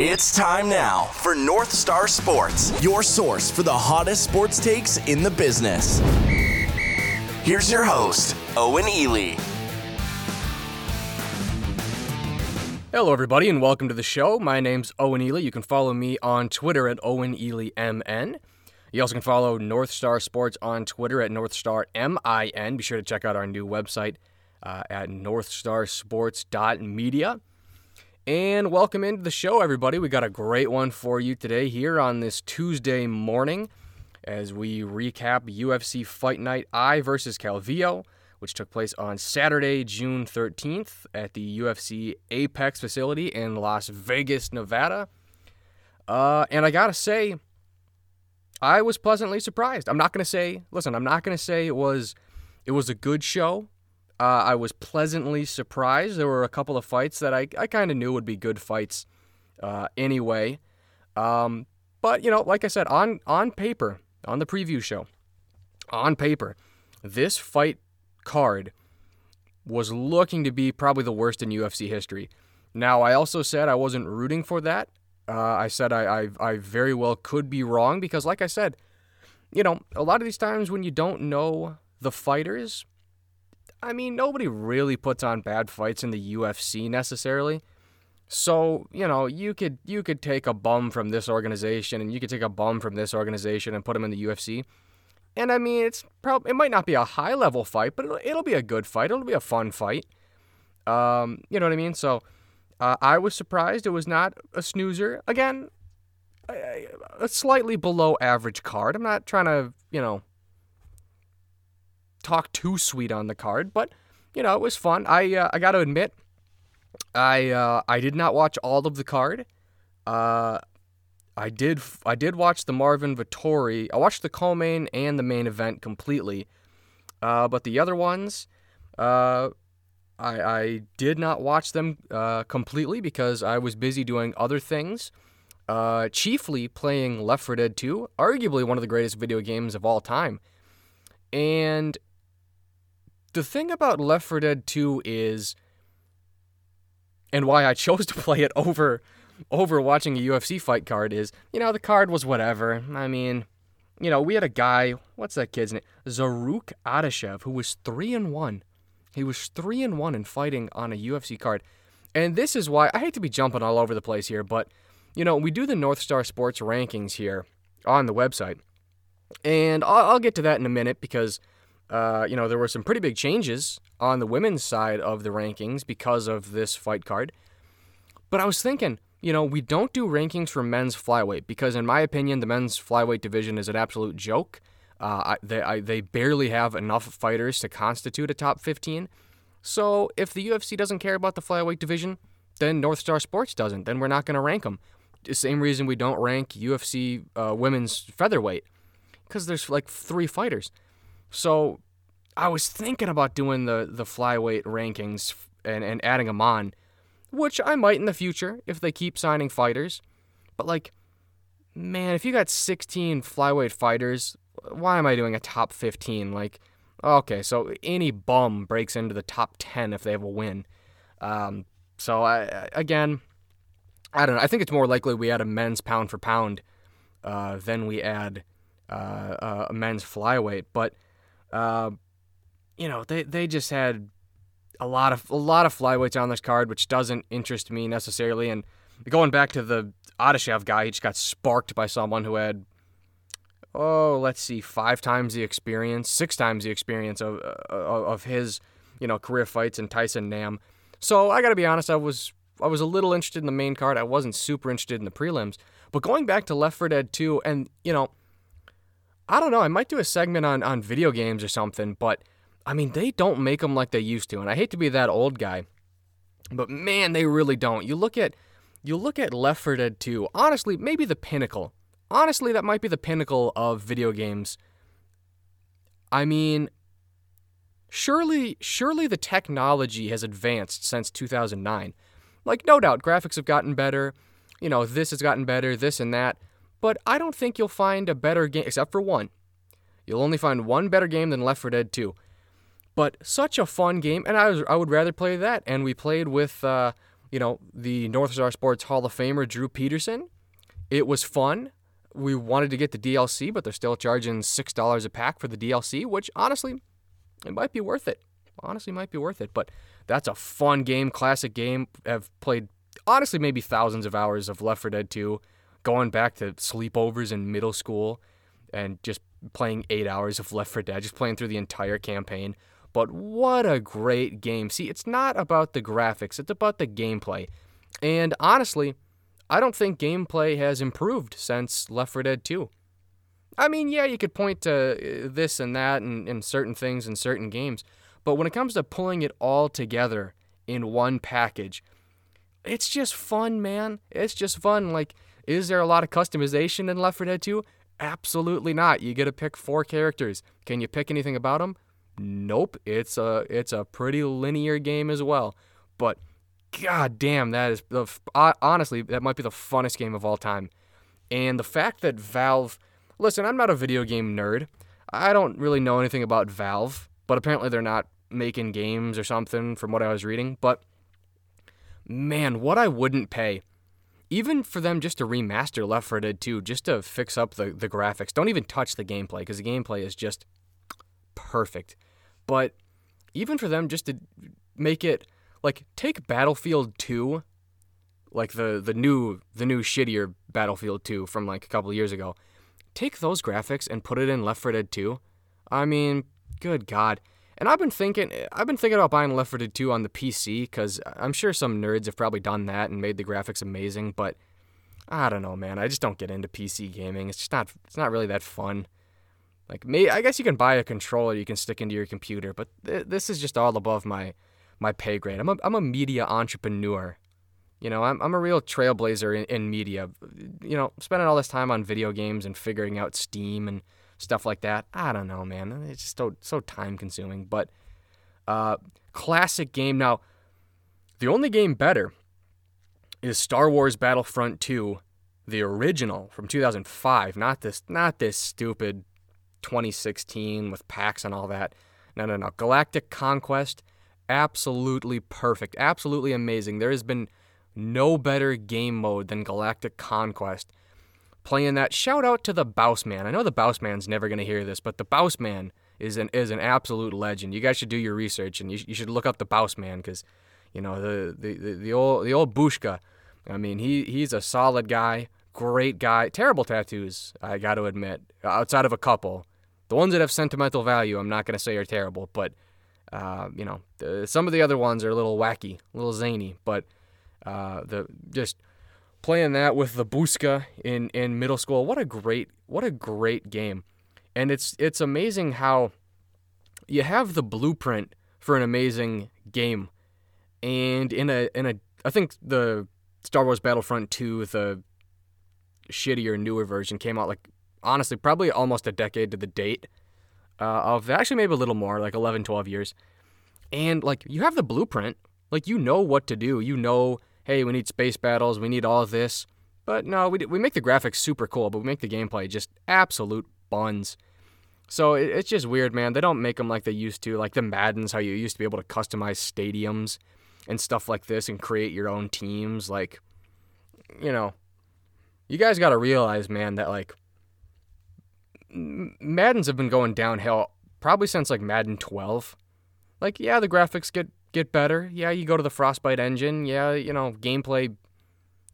It's time now for North Star Sports, your source for the hottest sports takes in the business. Here's your host, Owen Ely. Hello, everybody, and welcome to the show. My name's Owen Ely. You can follow me on Twitter at Owen Ely MN. You also can follow North Star Sports on Twitter at North Star MIN. Be sure to check out our new website uh, at northstarsports.media. And welcome into the show, everybody. We got a great one for you today here on this Tuesday morning as we recap UFC Fight Night Eye versus Calvillo, which took place on Saturday, June 13th at the UFC Apex facility in Las Vegas, Nevada. Uh, and I gotta say, I was pleasantly surprised. I'm not gonna say, listen, I'm not gonna say it was, it was a good show. Uh, I was pleasantly surprised. There were a couple of fights that I, I kind of knew would be good fights uh, anyway. Um, but, you know, like I said, on, on paper, on the preview show, on paper, this fight card was looking to be probably the worst in UFC history. Now, I also said I wasn't rooting for that. Uh, I said I, I, I very well could be wrong because, like I said, you know, a lot of these times when you don't know the fighters, I mean, nobody really puts on bad fights in the UFC necessarily. So, you know, you could you could take a bum from this organization and you could take a bum from this organization and put him in the UFC. And I mean, it's probably it might not be a high level fight, but it'll, it'll be a good fight. It'll be a fun fight. Um, you know what I mean? So, uh, I was surprised it was not a snoozer. Again, a, a slightly below average card. I'm not trying to, you know, talk too sweet on the card, but you know it was fun. I uh, I got to admit, I uh, I did not watch all of the card. Uh, I did I did watch the Marvin Vettori. I watched the co-main and the main event completely, uh, but the other ones, uh, I I did not watch them uh, completely because I was busy doing other things. Uh, chiefly playing Left 4 Dead 2, arguably one of the greatest video games of all time. And the thing about Left 4 Dead 2 is and why I chose to play it over over watching a UFC fight card is, you know, the card was whatever. I mean, you know, we had a guy, what's that kid's name? Zarrukh Adashev, who was 3 and 1. He was 3 and 1 in fighting on a UFC card. And this is why I hate to be jumping all over the place here, but you know, we do the North Star Sports rankings here on the website. And I'll, I'll get to that in a minute because uh, you know, there were some pretty big changes on the women's side of the rankings because of this fight card. But I was thinking, you know, we don't do rankings for men's flyweight because, in my opinion, the men's flyweight division is an absolute joke. Uh, they, I, they barely have enough fighters to constitute a top 15. So if the UFC doesn't care about the flyweight division, then North Star Sports doesn't. Then we're not going to rank them. The same reason we don't rank UFC uh, women's featherweight because there's like three fighters. So I was thinking about doing the the flyweight rankings and, and adding them on, which I might in the future if they keep signing fighters. But like, man, if you got 16 flyweight fighters, why am I doing a top 15? Like, okay, so any bum breaks into the top 10 if they have a win. Um, so I again, I don't know. I think it's more likely we add a men's pound for pound uh, than we add uh, a men's flyweight, but. Uh, you know, they they just had a lot of a lot of flyweights on this card, which doesn't interest me necessarily. And going back to the Adashev guy, he just got sparked by someone who had oh, let's see, five times the experience, six times the experience of uh, of his you know career fights in Tyson Nam. So I got to be honest, I was I was a little interested in the main card. I wasn't super interested in the prelims. But going back to Left 4 Dead 2, and you know, I don't know, I might do a segment on on video games or something, but I mean, they don't make them like they used to. And I hate to be that old guy, but man, they really don't. You look at you look at Left 4 Dead 2, honestly, maybe the pinnacle. Honestly, that might be the pinnacle of video games. I mean, surely surely the technology has advanced since 2009. Like no doubt graphics have gotten better, you know, this has gotten better, this and that, but I don't think you'll find a better game except for one. You'll only find one better game than Left 4 Dead 2. But such a fun game, and I was I would rather play that. And we played with uh, you know, the North Star Sports Hall of Famer Drew Peterson. It was fun. We wanted to get the DLC, but they're still charging six dollars a pack for the DLC, which honestly, it might be worth it. Honestly, might be worth it. But that's a fun game, classic game. I've played honestly maybe thousands of hours of Left 4 Dead 2, going back to sleepovers in middle school, and just playing eight hours of Left 4 Dead, just playing through the entire campaign. But what a great game. See, it's not about the graphics, it's about the gameplay. And honestly, I don't think gameplay has improved since Left 4 Dead 2. I mean, yeah, you could point to uh, this and that and, and certain things in certain games, but when it comes to pulling it all together in one package, it's just fun, man. It's just fun. Like, is there a lot of customization in Left 4 Dead 2? Absolutely not. You get to pick four characters. Can you pick anything about them? Nope. It's a it's a pretty linear game as well. But god damn, that is the honestly that might be the funnest game of all time. And the fact that Valve, listen, I'm not a video game nerd. I don't really know anything about Valve, but apparently they're not making games or something from what I was reading. But man, what I wouldn't pay, even for them just to remaster Left 4 Dead 2, just to fix up the, the graphics. Don't even touch the gameplay because the gameplay is just perfect. But even for them just to make it like take Battlefield 2, like the the new the new shittier Battlefield 2 from like a couple years ago. Take those graphics and put it in Left 4 Dead 2. I mean, good god. And I've been thinking, I've been thinking about buying Left 4 Dead 2 on the PC because I'm sure some nerds have probably done that and made the graphics amazing. But I don't know, man. I just don't get into PC gaming. It's just not, it's not really that fun. Like me, I guess you can buy a controller you can stick into your computer, but th- this is just all above my, my pay grade. I'm a, I'm a media entrepreneur. You know, I'm, I'm a real trailblazer in, in media. You know, spending all this time on video games and figuring out Steam and stuff like that. I don't know, man. It's just so so time consuming. But uh, classic game. Now, the only game better is Star Wars Battlefront 2, the original from 2005. Not this not this stupid 2016 with packs and all that. No, no, no. Galactic Conquest, absolutely perfect, absolutely amazing. There has been no better game mode than Galactic Conquest playing that. Shout out to the Bouse Man. I know the Bouse Man's never going to hear this, but the Bouse Man is an is an absolute legend. You guys should do your research and you, you should look up the Bouse Man because, you know, the, the, the, the old the old Bushka. I mean, he he's a solid guy, great guy. Terrible tattoos, I got to admit. Outside of a couple, the ones that have sentimental value, I'm not going to say are terrible, but uh, you know, the, some of the other ones are a little wacky, a little zany, but uh, the just playing that with the Busca in, in middle school. What a great what a great game. And it's it's amazing how you have the blueprint for an amazing game. And in a in a I think the Star Wars Battlefront 2 the shittier newer version came out like honestly probably almost a decade to the date uh, of actually maybe a little more like 11 12 years. And like you have the blueprint, like you know what to do. You know hey, we need space battles, we need all of this. But no, we, we make the graphics super cool, but we make the gameplay just absolute buns. So it, it's just weird, man. They don't make them like they used to, like the Maddens, how you used to be able to customize stadiums and stuff like this and create your own teams. Like, you know, you guys got to realize, man, that like Maddens have been going downhill probably since like Madden 12. Like, yeah, the graphics get get better. Yeah, you go to the Frostbite engine. Yeah, you know, gameplay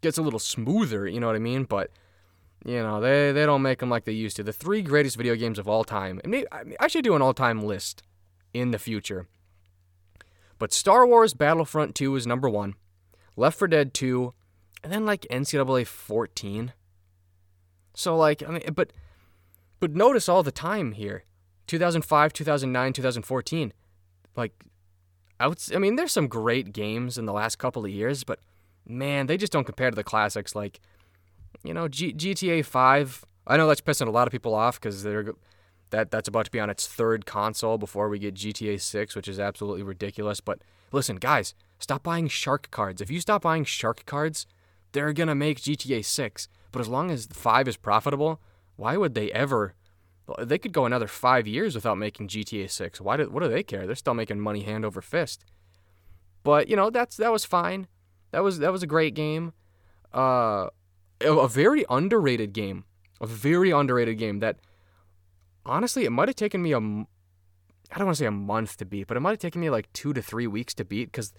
gets a little smoother, you know what I mean? But, you know, they, they don't make them like they used to. The three greatest video games of all time. I, mean, I should do an all time list in the future. But Star Wars Battlefront 2 is number one, Left 4 Dead 2, and then like NCAA 14. So, like, I mean, but, but notice all the time here 2005, 2009, 2014. Like, I, I mean, there's some great games in the last couple of years, but man, they just don't compare to the classics. Like, you know, G- GTA 5. I know that's pissing a lot of people off because they're that that's about to be on its third console before we get GTA 6, which is absolutely ridiculous. But listen, guys, stop buying shark cards. If you stop buying shark cards, they're gonna make GTA 6. But as long as 5 is profitable, why would they ever they could go another five years without making GTA 6. Why do, what do they care? They're still making money hand over fist. But, you know, that's that was fine. That was that was a great game. Uh, a, a very underrated game. A very underrated game that honestly it might have taken me a I don't want to say a month to beat, but it might have taken me like 2 to 3 weeks to beat cuz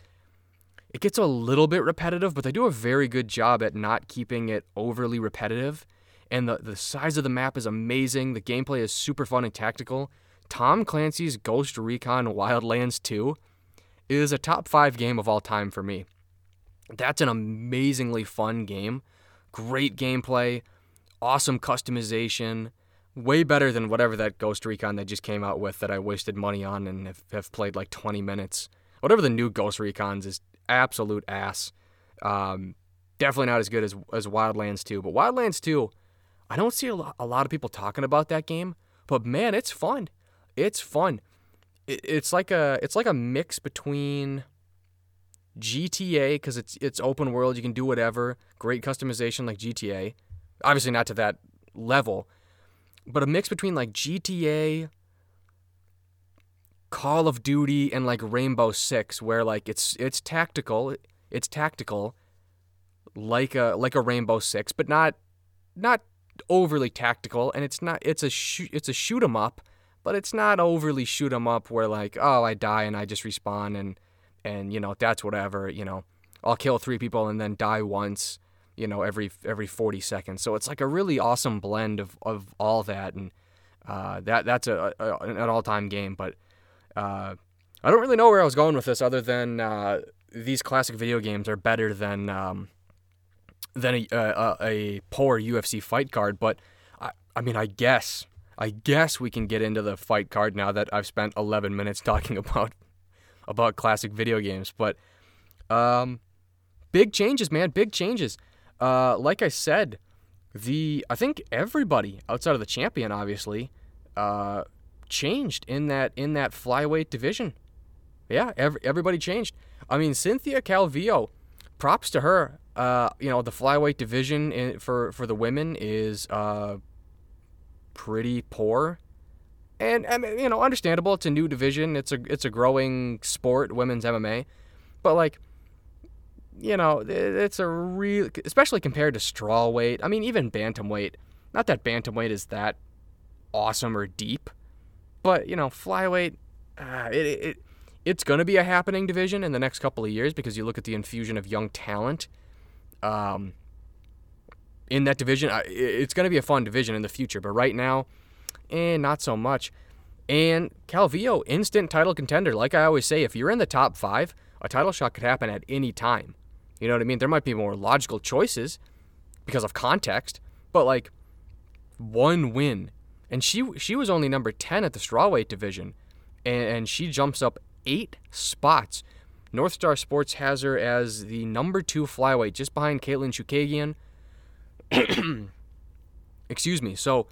it gets a little bit repetitive, but they do a very good job at not keeping it overly repetitive. And the, the size of the map is amazing. The gameplay is super fun and tactical. Tom Clancy's Ghost Recon Wildlands 2 is a top five game of all time for me. That's an amazingly fun game. Great gameplay, awesome customization, way better than whatever that Ghost Recon they just came out with that I wasted money on and have, have played like 20 minutes. Whatever the new Ghost Recons is absolute ass. Um, definitely not as good as, as Wildlands 2, but Wildlands 2, I don't see a lot, of people talking about that game, but man, it's fun. It's fun. It's like a it's like a mix between GTA because it's it's open world. You can do whatever. Great customization like GTA. Obviously not to that level, but a mix between like GTA, Call of Duty, and like Rainbow Six, where like it's it's tactical. It's tactical, like a like a Rainbow Six, but not not overly tactical. And it's not it's a shoot it's a shoot 'em up, but it's not overly shoot 'em up where like oh I die and I just respawn and and you know that's whatever you know I'll kill three people and then die once you know every every 40 seconds so it's like a really awesome blend of, of all that and uh, that that's a, a an all-time game but uh, I don't really know where I was going with this other than uh, these classic video games are better than um, than a, a, a poor UFC fight card but I, I mean I guess I guess we can get into the fight card now that I've spent 11 minutes talking about about classic video games. But um, big changes, man, big changes. Uh, like I said, the I think everybody outside of the champion, obviously, uh, changed in that in that flyweight division. Yeah, every, everybody changed. I mean, Cynthia Calvillo, props to her. Uh, you know, the flyweight division in, for for the women is uh, pretty poor and, and you know, understandable. It's a new division. It's a it's a growing sport, women's MMA, but like, you know, it's a real, especially compared to strawweight. I mean, even bantamweight. Not that bantamweight is that awesome or deep, but you know, flyweight. Uh, it, it it's going to be a happening division in the next couple of years because you look at the infusion of young talent. Um, in that division, it's going to be a fun division in the future. But right now, eh, not so much. And Calvillo, instant title contender. Like I always say, if you're in the top five, a title shot could happen at any time. You know what I mean? There might be more logical choices because of context, but like one win, and she she was only number ten at the strawweight division, and, and she jumps up eight spots. North Star Sports has her as the number two flyweight, just behind Katlyn Chookagian. Excuse me. So,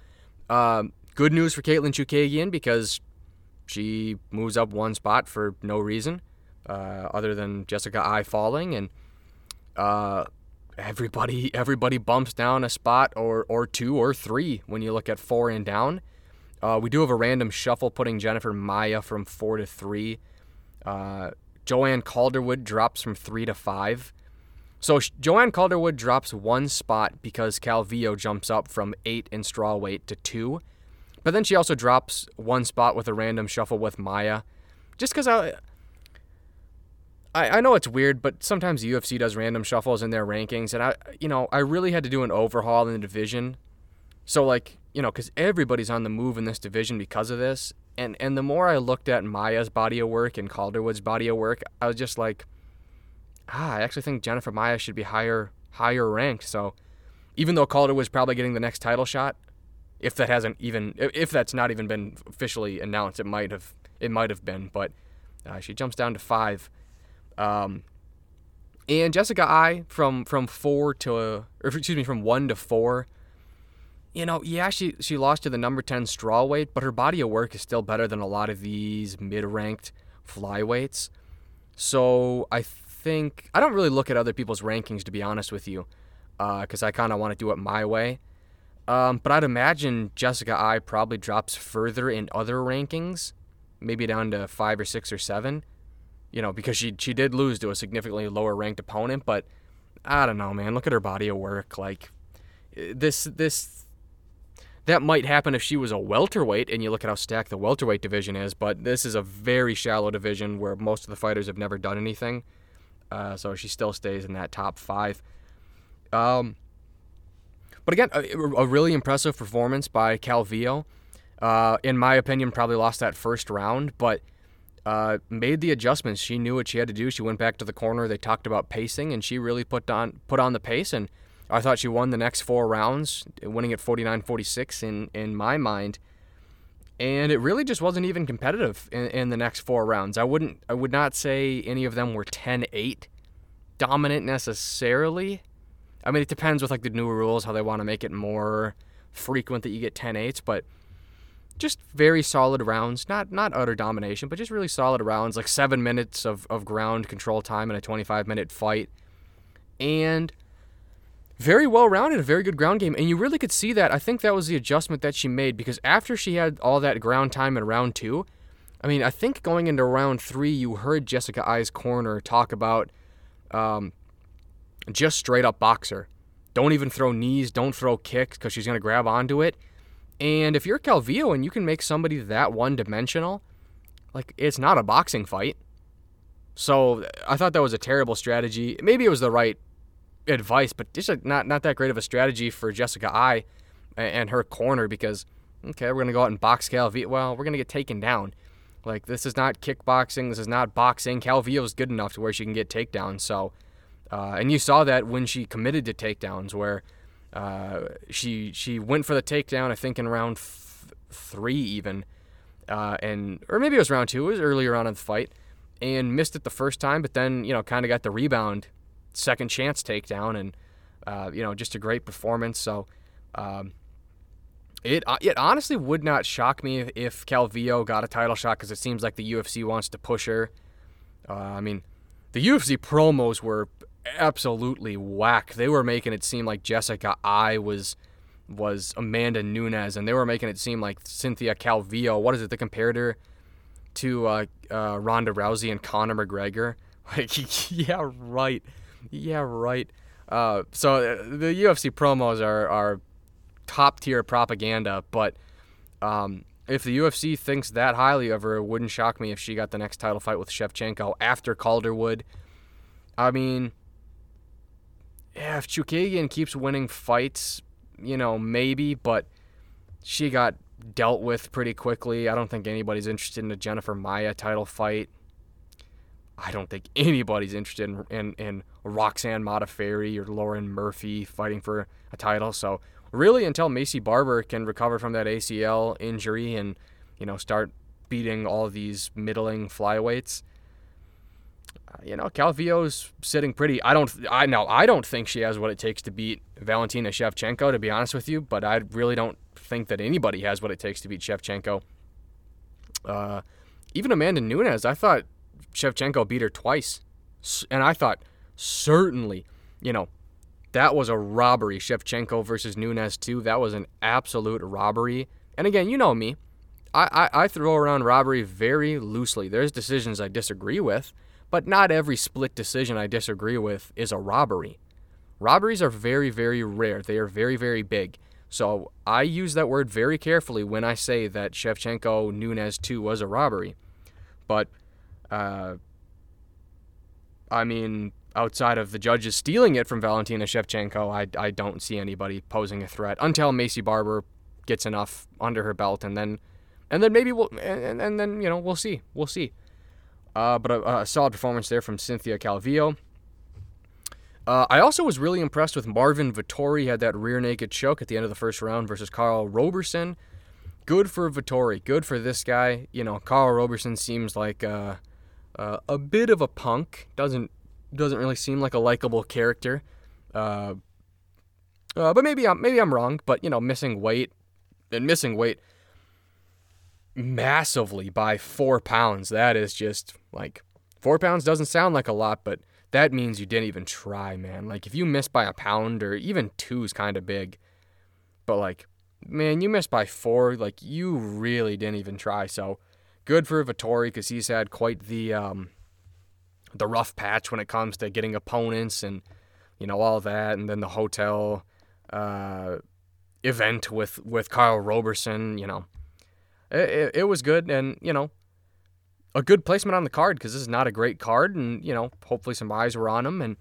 um, Good news for Katlyn Chookagian because she moves up one spot for no reason uh, other than Jessica Eye falling, and uh, everybody everybody bumps down a spot or or two or three when you look at four and down. Uh, we do have a random shuffle putting Jennifer Maia from four to three. Uh, Joanne Calderwood drops from three to five. So Joanne Calderwood drops one spot because Calvillo jumps up from eight in straw weight to two. But then she also drops one spot with a random shuffle with Maia. Just because I, I, I know it's weird, but sometimes the UFC does random shuffles in their rankings, and I, you know, I really had to do an overhaul in the division. So like, you know, because everybody's on the move in this division because of this, and and the more I looked at Maia's body of work and Calderwood's body of work, I was just like, ah, I actually think Jennifer Maia should be higher higher ranked. So even though Calder was probably getting the next title shot, if that hasn't even if that's not even been officially announced, it might have it might have been, but uh, she jumps down to five. Um, and Jessica Eye from from four to or excuse me from one to four. You know, yeah, she she lost to the number ten straw weight, but her body of work is still better than a lot of these mid ranked flyweights. So I think I don't really look at other people's rankings to be honest with you, because uh, I kind of want to do it my way. Um, but I'd imagine Jessica Eye probably drops further in other rankings, maybe down to five or six or seven. you know, because she she did lose to a significantly lower ranked opponent, but I don't know, man. Look at her body of work. Like this this that might happen if she was a welterweight and you look at how stacked the welterweight division is, but this is a very shallow division where most of the fighters have never done anything. Uh, so she still stays in that top five. Um, but again, a, a, really impressive performance by Calvillo. Uh, in my opinion, probably lost that first round, but uh, made the adjustments. She knew what she had to do. She went back to the corner. They talked about pacing, and she really put on put on the pace. And I thought she won the next four rounds, winning at 49-46 in in my mind. And it really just wasn't even competitive in, in the next four rounds. I wouldn't I would not say any of them were 10-8 dominant necessarily. I mean, it depends with like the new rules how they want to make it more frequent that you get 10-8s, but just very solid rounds. Not not utter domination, but just really solid rounds. Like seven minutes of, of ground control time in a 25 minute fight. And very well rounded, a very good ground game. And you really could see that. I think that was the adjustment that she made because after she had all that ground time in round two, I mean, I think going into round three, you heard Jessica Eye's corner talk about um, just straight up boxer. Don't even throw knees, don't throw kicks because she's going to grab onto it. And if you're Calvillo and you can make somebody that one dimensional, like it's not a boxing fight. So I thought that was a terrible strategy. Maybe it was the right advice, but just not not that great of a strategy for Jessica Eye and her corner because okay, we're gonna go out and box Calvillo. Well, we're gonna get taken down. Like this is not kickboxing. This is not boxing. Calvillo is good enough to where she can get takedowns. So, uh, and you saw that when she committed to takedowns, where uh, she she went for the takedown. I think in round th- three even, uh, and or maybe it was round two. It was earlier on in the fight, and missed it the first time. But then you know kind of got the rebound, second chance takedown, and uh, you know just a great performance. So. Um, it, uh, it honestly would not shock me if, Calvillo got a title shot because it seems like the UFC wants to push her. Uh, I mean, the UFC promos were absolutely whack. They were making it seem like Jessica Eye was was Amanda Nunes, and they were making it seem like Cynthia Calvillo. What is it? The comparator to uh, uh, Ronda Rousey and Conor McGregor. Like, yeah, right. Yeah, right. Uh, so uh, the UFC promos are are top tier propaganda, but um, if the UFC thinks that highly of her, it wouldn't shock me if she got the next title fight with Shevchenko after Calderwood. I mean, yeah, if Chookagian keeps winning fights, you know, maybe, but she got dealt with pretty quickly. I don't think anybody's interested in a Jennifer Maia title fight. I don't think anybody's interested in, in, in Roxanne Modafferi or Lauren Murphy fighting for a title. So really, until Maycee Barber can recover from that ACL injury and you know start beating all these middling flyweights, you know, Calvillo's sitting pretty. I don't, I know, I don't think she has what it takes to beat Valentina Shevchenko, to be honest with you. But I really don't think that anybody has what it takes to beat Shevchenko. Uh, even Amanda Nunes, I thought Shevchenko beat her twice, and I thought certainly, you know, that was a robbery. Shevchenko versus Nunes too. That was an absolute robbery. And again, you know me. I, I, I throw around robbery very loosely. There's decisions I disagree with, but not every split decision I disagree with is a robbery. Robberies are very, very rare. They are very, very big. So I use that word very carefully when I say that Shevchenko Nunes 2 was a robbery. But, uh, I mean, outside of the judges stealing it from Valentina Shevchenko, I, I don't see anybody posing a threat until Maycee Barber gets enough under her belt, and then, and then maybe we'll, and, and then you know we'll see, we'll see. Uh, but a, a, solid performance there from Cynthia Calvillo. Uh, I also was really impressed with Marvin Vettori had that rear naked choke at the end of the first round versus Karl Roberson. Good for Vettori. Good for this guy. You know, Karl Roberson seems like uh, uh, a bit of a punk. Doesn't doesn't really seem like a likable character. Uh, uh, but maybe I'm maybe I'm wrong. But you know, missing weight and missing weight massively by four pounds. That is just like four pounds doesn't sound like a lot, but that means you didn't even try, man. Like if you miss by a pound or even two is kind of big, but like man, you missed by four, like you really didn't even try. So good for Vettori because he's had quite the um, the rough patch when it comes to getting opponents and you know all that, and then the hotel uh, event with with Karl Roberson. You know, it, it, it was good, and you know, a good placement on the card because this is not a great card, and you know, hopefully some eyes were on him, and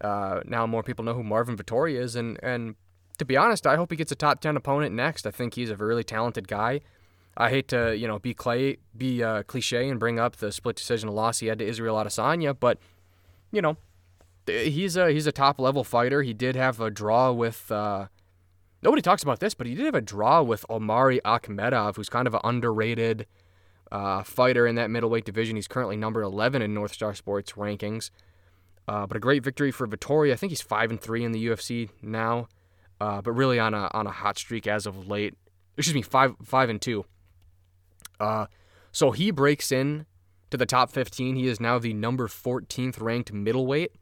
uh, now more people know who Marvin Vettori is, and and to be honest, I hope he gets a top ten opponent next. I think he's a really talented guy. I hate to you know be clay be uh, cliche and bring up the split decision loss he had to Israel Adesanya, but you know he's a he's a top level fighter. He did have a draw with uh, nobody talks about this, but he did have a draw with Omari Akhmedov, who's kind of an underrated uh, fighter in that middleweight division. He's currently number 11 in North Star Sports rankings. Uh, but a great victory for Vettori. I think he's five and three in the UFC now, uh, but really on a on a hot streak as of late. Excuse me, five five and two. Uh, so he breaks in to the top 15. He is now the number 14th ranked middleweight.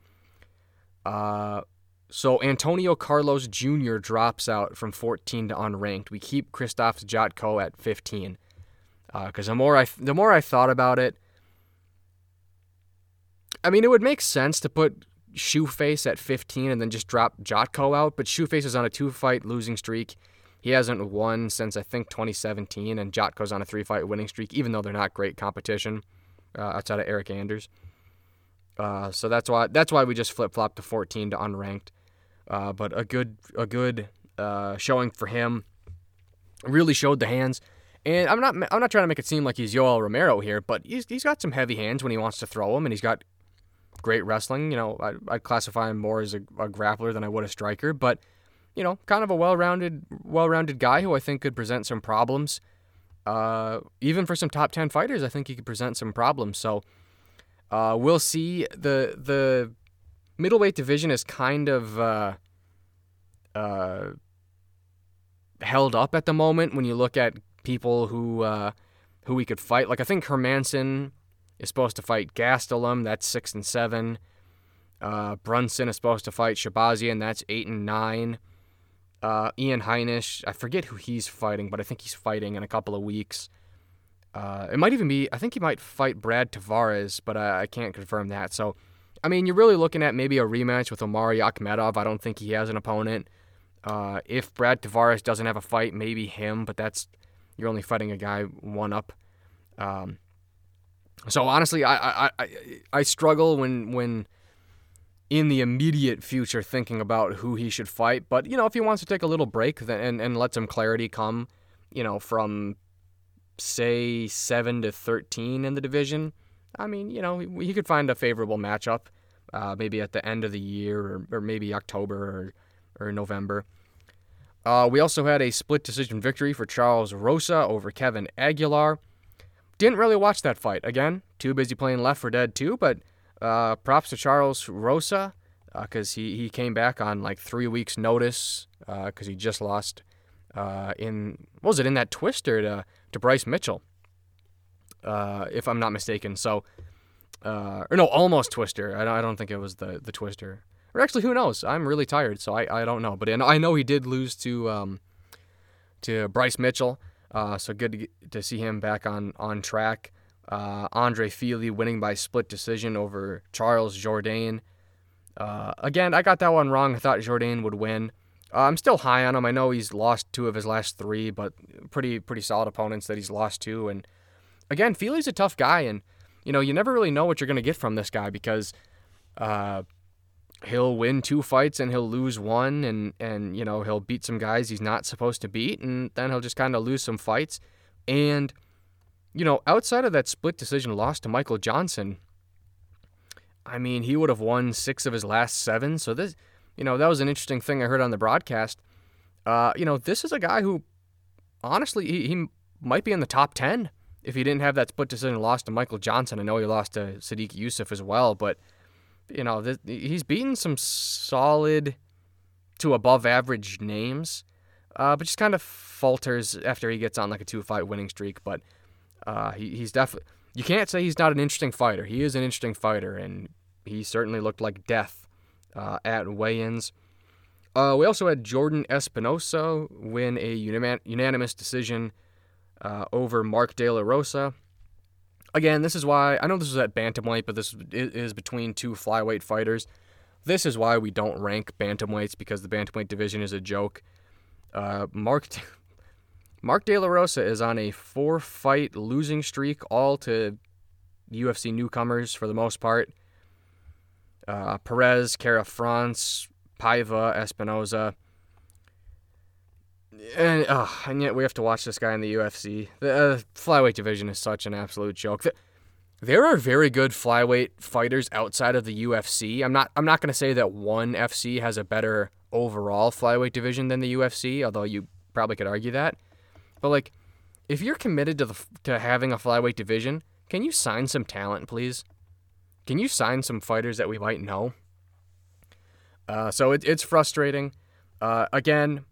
Uh, so Antonio Carlos Jr. drops out from 14 to unranked. We keep Krzysztof Jotko at 15. Because uh, the more I the more I thought about it, I mean it would make sense to put Shoeface at 15 and then just drop Jotko out. But Shoeface is on a two fight losing streak. He hasn't won since I think 2017, and Jotko's on a three fight winning streak, even though they're not great competition uh, outside of Eric Anders. Uh, so that's why that's why we just flip flopped to 14 to unranked. Uh, but a good a good uh, showing for him. Really showed the hands, and I'm not I'm not trying to make it seem like he's Yoel Romero here, but he's he's got some heavy hands when he wants to throw them, and he's got great wrestling. You know, I, I'd classify him more as a, a grappler than I would a striker, but you know, kind of a well-rounded, well-rounded guy who I think could present some problems. Uh, even for some top ten fighters, I think he could present some problems. So uh, we'll see. the The middleweight division is kind of uh, uh, held up at the moment when you look at people who uh, who we could fight. Like I think Hermansson is supposed to fight Gastelum. That's six and seven. Uh, Brunson is supposed to fight Shahbazyan. That's eight and nine. Uh, Ian Heinisch, I forget who he's fighting, but I think he's fighting in a couple of weeks. Uh, it might even be, I think he might fight Brad Tavares, but I, I can't confirm that. So, I mean, you're really looking at maybe a rematch with Omari Akhmedov. I don't think he has an opponent. Uh, if Brad Tavares doesn't have a fight, maybe him, but that's, you're only fighting a guy one up. Um, so honestly, I, I, I, I struggle when, when, in the immediate future thinking about who he should fight. But, you know, if he wants to take a little break then, and, and let some clarity come, you know, from, say, 7 to 13 in the division, I mean, you know, he, he could find a favorable matchup uh, maybe at the end of the year or, or maybe October or, or November. Uh, we also had a split decision victory for Charles Rosa over Kevin Aguilar. Didn't really watch that fight. Again, too busy playing Left 4 Dead 2, but uh, props to Charles Rosa because uh, he, he came back on like three weeks' notice because uh, he just lost uh, in was it in that twister to to Bryce Mitchell, uh, if I'm not mistaken. So, or no, almost twister. I don't, I don't think it was the the twister. Or actually, who knows? I'm really tired, so I, I don't know. But I know he did lose to um, to Bryce Mitchell. so good to, to see him back on on track. Uh, Andre Fili winning by split decision over Charles Jourdain. Uh, again, I got that one wrong. I thought Jourdain would win. Uh, I'm still high on him. I know he's lost two of his last three, but pretty pretty solid opponents that he's lost to. And again, Fili's a tough guy, and you know you never really know what you're gonna get from this guy because uh, he'll win two fights and he'll lose one, and and you know he'll beat some guys he's not supposed to beat, and then he'll just kind of lose some fights. And you know, outside of that split decision loss to Michael Johnson, I mean, he would have won six of his last seven. So this, you know, that was an interesting thing I heard on the broadcast. Uh, you know, this is a guy who, honestly, he, he might be in the top ten if he didn't have that split decision loss to Michael Johnson. I know he lost to Sodiq Yusuff as well, but you know, he's beaten some solid to above average names, uh, but just kind of falters after he gets on like a two fight winning streak. But uh, he, he's definitely. You can't say he's not an interesting fighter. He is an interesting fighter, and he certainly looked like death uh, at weigh-ins. Uh, we also had Jordan Espinosa win a unanimous decision uh, over Mark De La Rosa. again, this is why I know this is at bantamweight, but this is between two flyweight fighters. This is why we don't rank bantamweights because the bantamweight division is a joke. Uh, Mark Mark De La Rosa is on a four-fight losing streak, all to UFC newcomers for the most part. Uh, Perez, Kara France, Paiva, Espinosa. And, uh, and yet we have to watch this guy in the UFC. The uh, flyweight division is such an absolute joke. There are very good flyweight fighters outside of the UFC. I'm not. I'm not going to say that one FC has a better overall flyweight division than the UFC, although you probably could argue that. But like, if you're committed to the to having a flyweight division, can you sign some talent, please? Can you sign some fighters that we might know? Uh, so it, it's frustrating. Uh, again,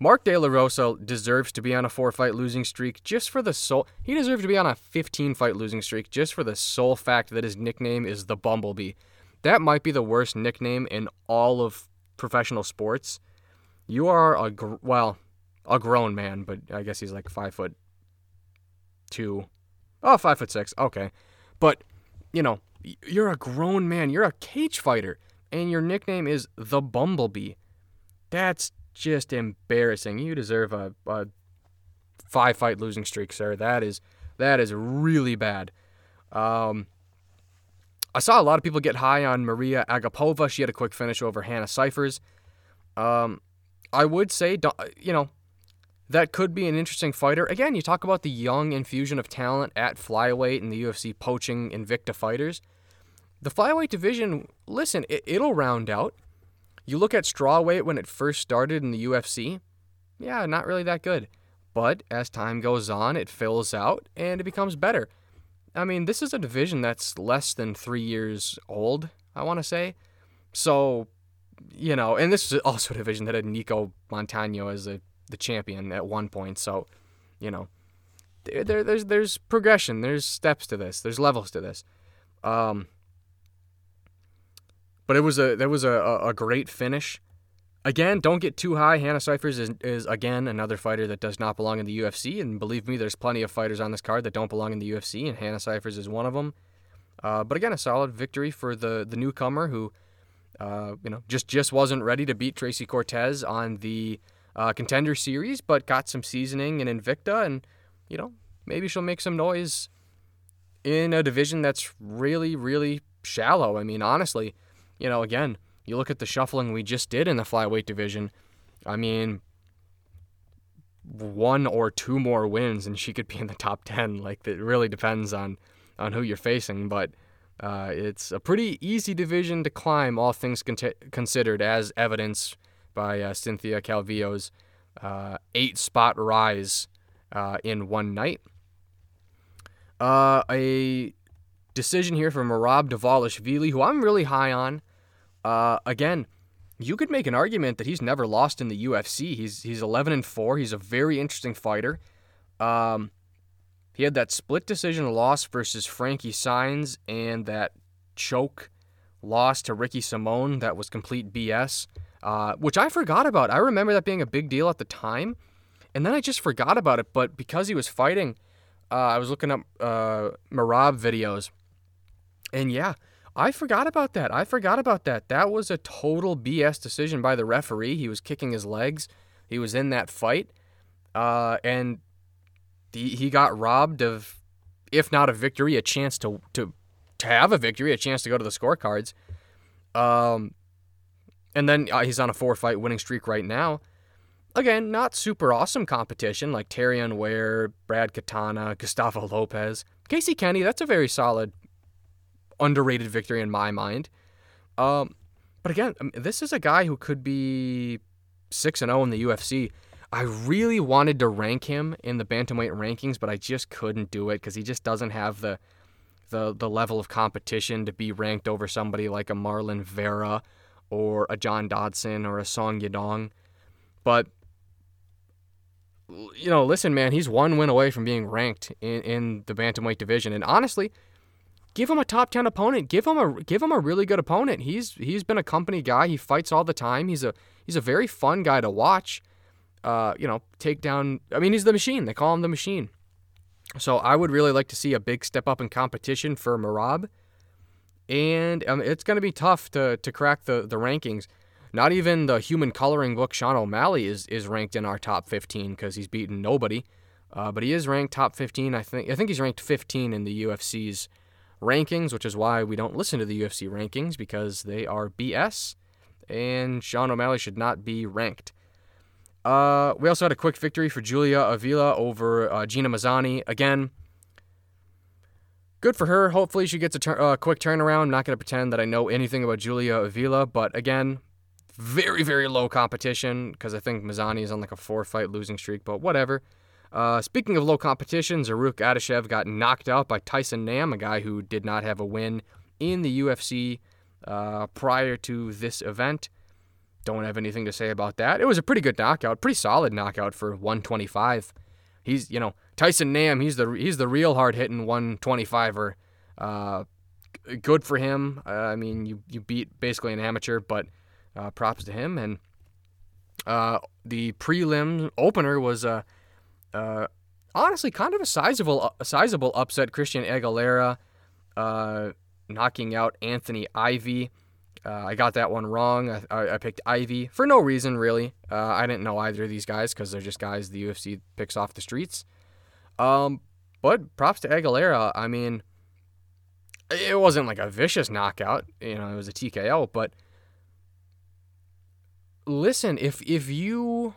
Mark De La Rosa deserves to be on a four fight losing streak just for the sole. He deserves to be on a 15 fight losing streak just for the sole fact that his nickname is the Bumblebee. That might be the worst nickname in all of professional sports. You are a gr- well, a grown man, but I guess he's like five foot two. Oh, five foot six. Okay, but you know, you're a grown man. You're a cage fighter, and your nickname is the Bumblebee. That's just embarrassing. You deserve a, a five fight losing streak, sir. That is that is really bad. Um, I saw a lot of people get high on Maria Agapova. She had a quick finish over Hannah Cifers. Um, I would say, you know, that could be an interesting fighter. Again, you talk about the young infusion of talent at flyweight and the UFC poaching Invicta fighters. The flyweight division, listen, it, it'll round out. You look at strawweight when it first started in the UFC, yeah, not really that good. But as time goes on, it fills out and it becomes better. I mean, this is a division that's less than three years old, I want to say. So, you know, and this is also a division that had Nicco Montaño as a, the champion at one point. So, you know, there, there, there's there's progression, there's steps to this, there's levels to this. Um, but it was a there was a, a, great finish. Again, don't get too high. Hannah Cifers is, is again another fighter that does not belong in the UFC, and believe me, there's plenty of fighters on this card that don't belong in the UFC, and Hannah Cifers is one of them. Uh, but again, a solid victory for the the newcomer who, uh, you know, just just wasn't ready to beat Tracy Cortez on the uh, contender series, but got some seasoning in Invicta, and you know, maybe she'll make some noise in a division that's really really shallow. I mean, honestly you know, again, you look at the shuffling we just did in the flyweight division. I mean, one or two more wins and she could be in the top 10 like it really depends on on who you're facing but uh, it's a pretty easy division to climb all things con- considered as evidenced by uh, cynthia calvillo's uh, eight spot rise uh, in one night uh, a decision here from Merab Dvalishvili, who I'm really high on uh, again, you could make an argument that he's never lost in the UFC. He's he's 11 and 4. He's a very interesting fighter. Um, he had that split decision loss versus Frankie Saenz and that choke loss to Ricky Simón that was complete BS, uh, which I forgot about. I remember that being a big deal at the time, and then I just forgot about it. But because he was fighting, uh, I was looking up uh, Merab videos, and yeah, I forgot about that. I forgot about that. That was a total BS decision by the referee. He was kicking his legs. He was in that fight, uh, and he, he got robbed of, if not a victory, a chance to to to have a victory, a chance to go to the scorecards. Um, and then uh, he's on a four fight winning streak right now. Again, not super awesome competition like Terrion Ware, Brad Katona, Gustavo Lopez. Casey Kenny, that's a very solid underrated victory in my mind. Um, but again, this is a guy who could be 6 and 0 in the UFC. I really wanted to rank him in the bantamweight rankings, but I just couldn't do it because he just doesn't have the, the the level of competition to be ranked over somebody like a Marlon Vera or a John Dodson or a Song Yadong. But you know, listen, man, he's one win away from being ranked in, in the bantamweight division, and honestly, give him a top 10 opponent. Give him a give him a really good opponent. He's he's been a company guy. He fights all the time. He's a he's a very fun guy to watch. Uh, you know, take down I mean, he's the machine. They call him the machine. So I would really like to see a big step up in competition for Merab. And um, it's going to be tough to, to crack the, the rankings. Not even the human coloring book Sean O'Malley is, is ranked in our top 15 because he's beaten nobody. Uh, but he is ranked top 15. I think I think he's ranked 15 in the UFC's rankings, which is why we don't listen to the UFC rankings because they are BS, and Sean O'Malley should not be ranked. Uh, we also had a quick victory for Julia Avila over uh, Gina Mazany. Again, good for her. Hopefully, she gets a tur- uh, quick turnaround. I'm not going to pretend that I know anything about Julia Avila, but again, very, very low competition because I think Mazany is on like a four fight losing streak, but whatever. Uh, speaking of low competition, Zarrukh Adashev got knocked out by Tyson Nam, a guy who did not have a win in the UFC uh, prior to this event. Don't have anything to say about that. It was a pretty good knockout, pretty solid knockout for 125. He's, you know, Tyson Nam. He's the he's the real hard hitting 125er. Uh, good for him. Uh, I mean, you you beat basically an amateur, but uh, props to him. And uh, the prelim opener was uh, uh, honestly kind of a sizable a sizable upset. Christian Aguilera knocking out Anthony Ivy. Uh, I got that one wrong. I, I, picked Ivy for no reason, really. Uh, I didn't know either of these guys because they're just guys the UFC picks off the streets. Um, but props to Aguilera. I mean, it wasn't like a vicious knockout. You know, it was a TKO. But listen, if if you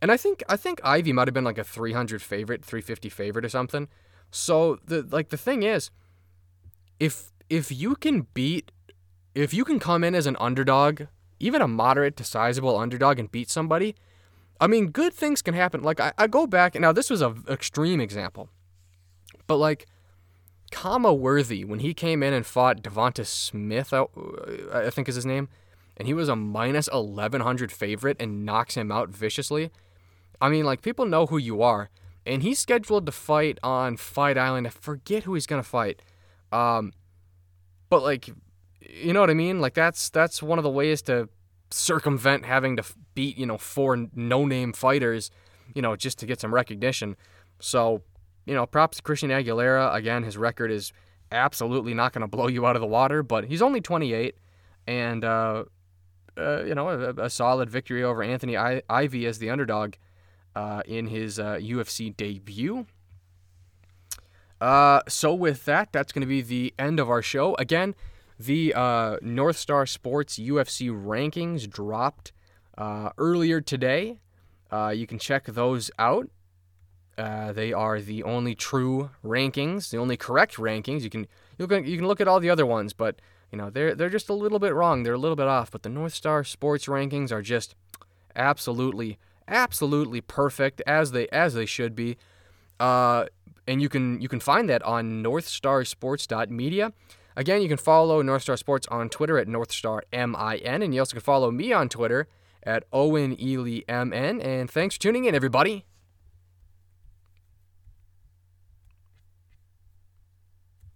and I think I think Ivy might have been like a 300 favorite, 350 favorite or something. So the like the thing is, if if you can beat, if you can come in as an underdog, even a moderate to sizable underdog and beat somebody, I mean, good things can happen. Like I, I go back and now, this was an extreme example, but like Khama Worthy when he came in and fought Devonte Smith, I, I think is his name, and he was a minus 1100 favorite and knocks him out viciously. I mean, like people know who you are, and he's scheduled to fight on Fight Island. I forget who he's gonna fight, um, but like, you know what I mean? Like that's that's one of the ways to circumvent having to beat you know four no-name fighters, you know, just to get some recognition. So, you know, props to Christian Aguilera. Again, his record is absolutely not going to blow you out of the water, but he's only 28, and uh, uh, you know, a, a, solid victory over Anthony I- Ivy as the underdog uh, in his uh, UFC debut. Uh, so with that, that's going to be the end of our show. Again, the uh, North Star Sports UFC rankings dropped uh, earlier today. Uh, you can check those out. they are the only true rankings, the only correct rankings. You can you can you can look at all the other ones, but you know they're they're just a little bit wrong. They're a little bit off. But the North Star Sports rankings are just absolutely absolutely perfect as they as they should be. Uh, and you can you can find that on northstarsports.media. Again, you can follow North Star Sports on Twitter at NorthstarMIN, and you also can follow me on Twitter at Owen Ely MN. And thanks for tuning in, everybody.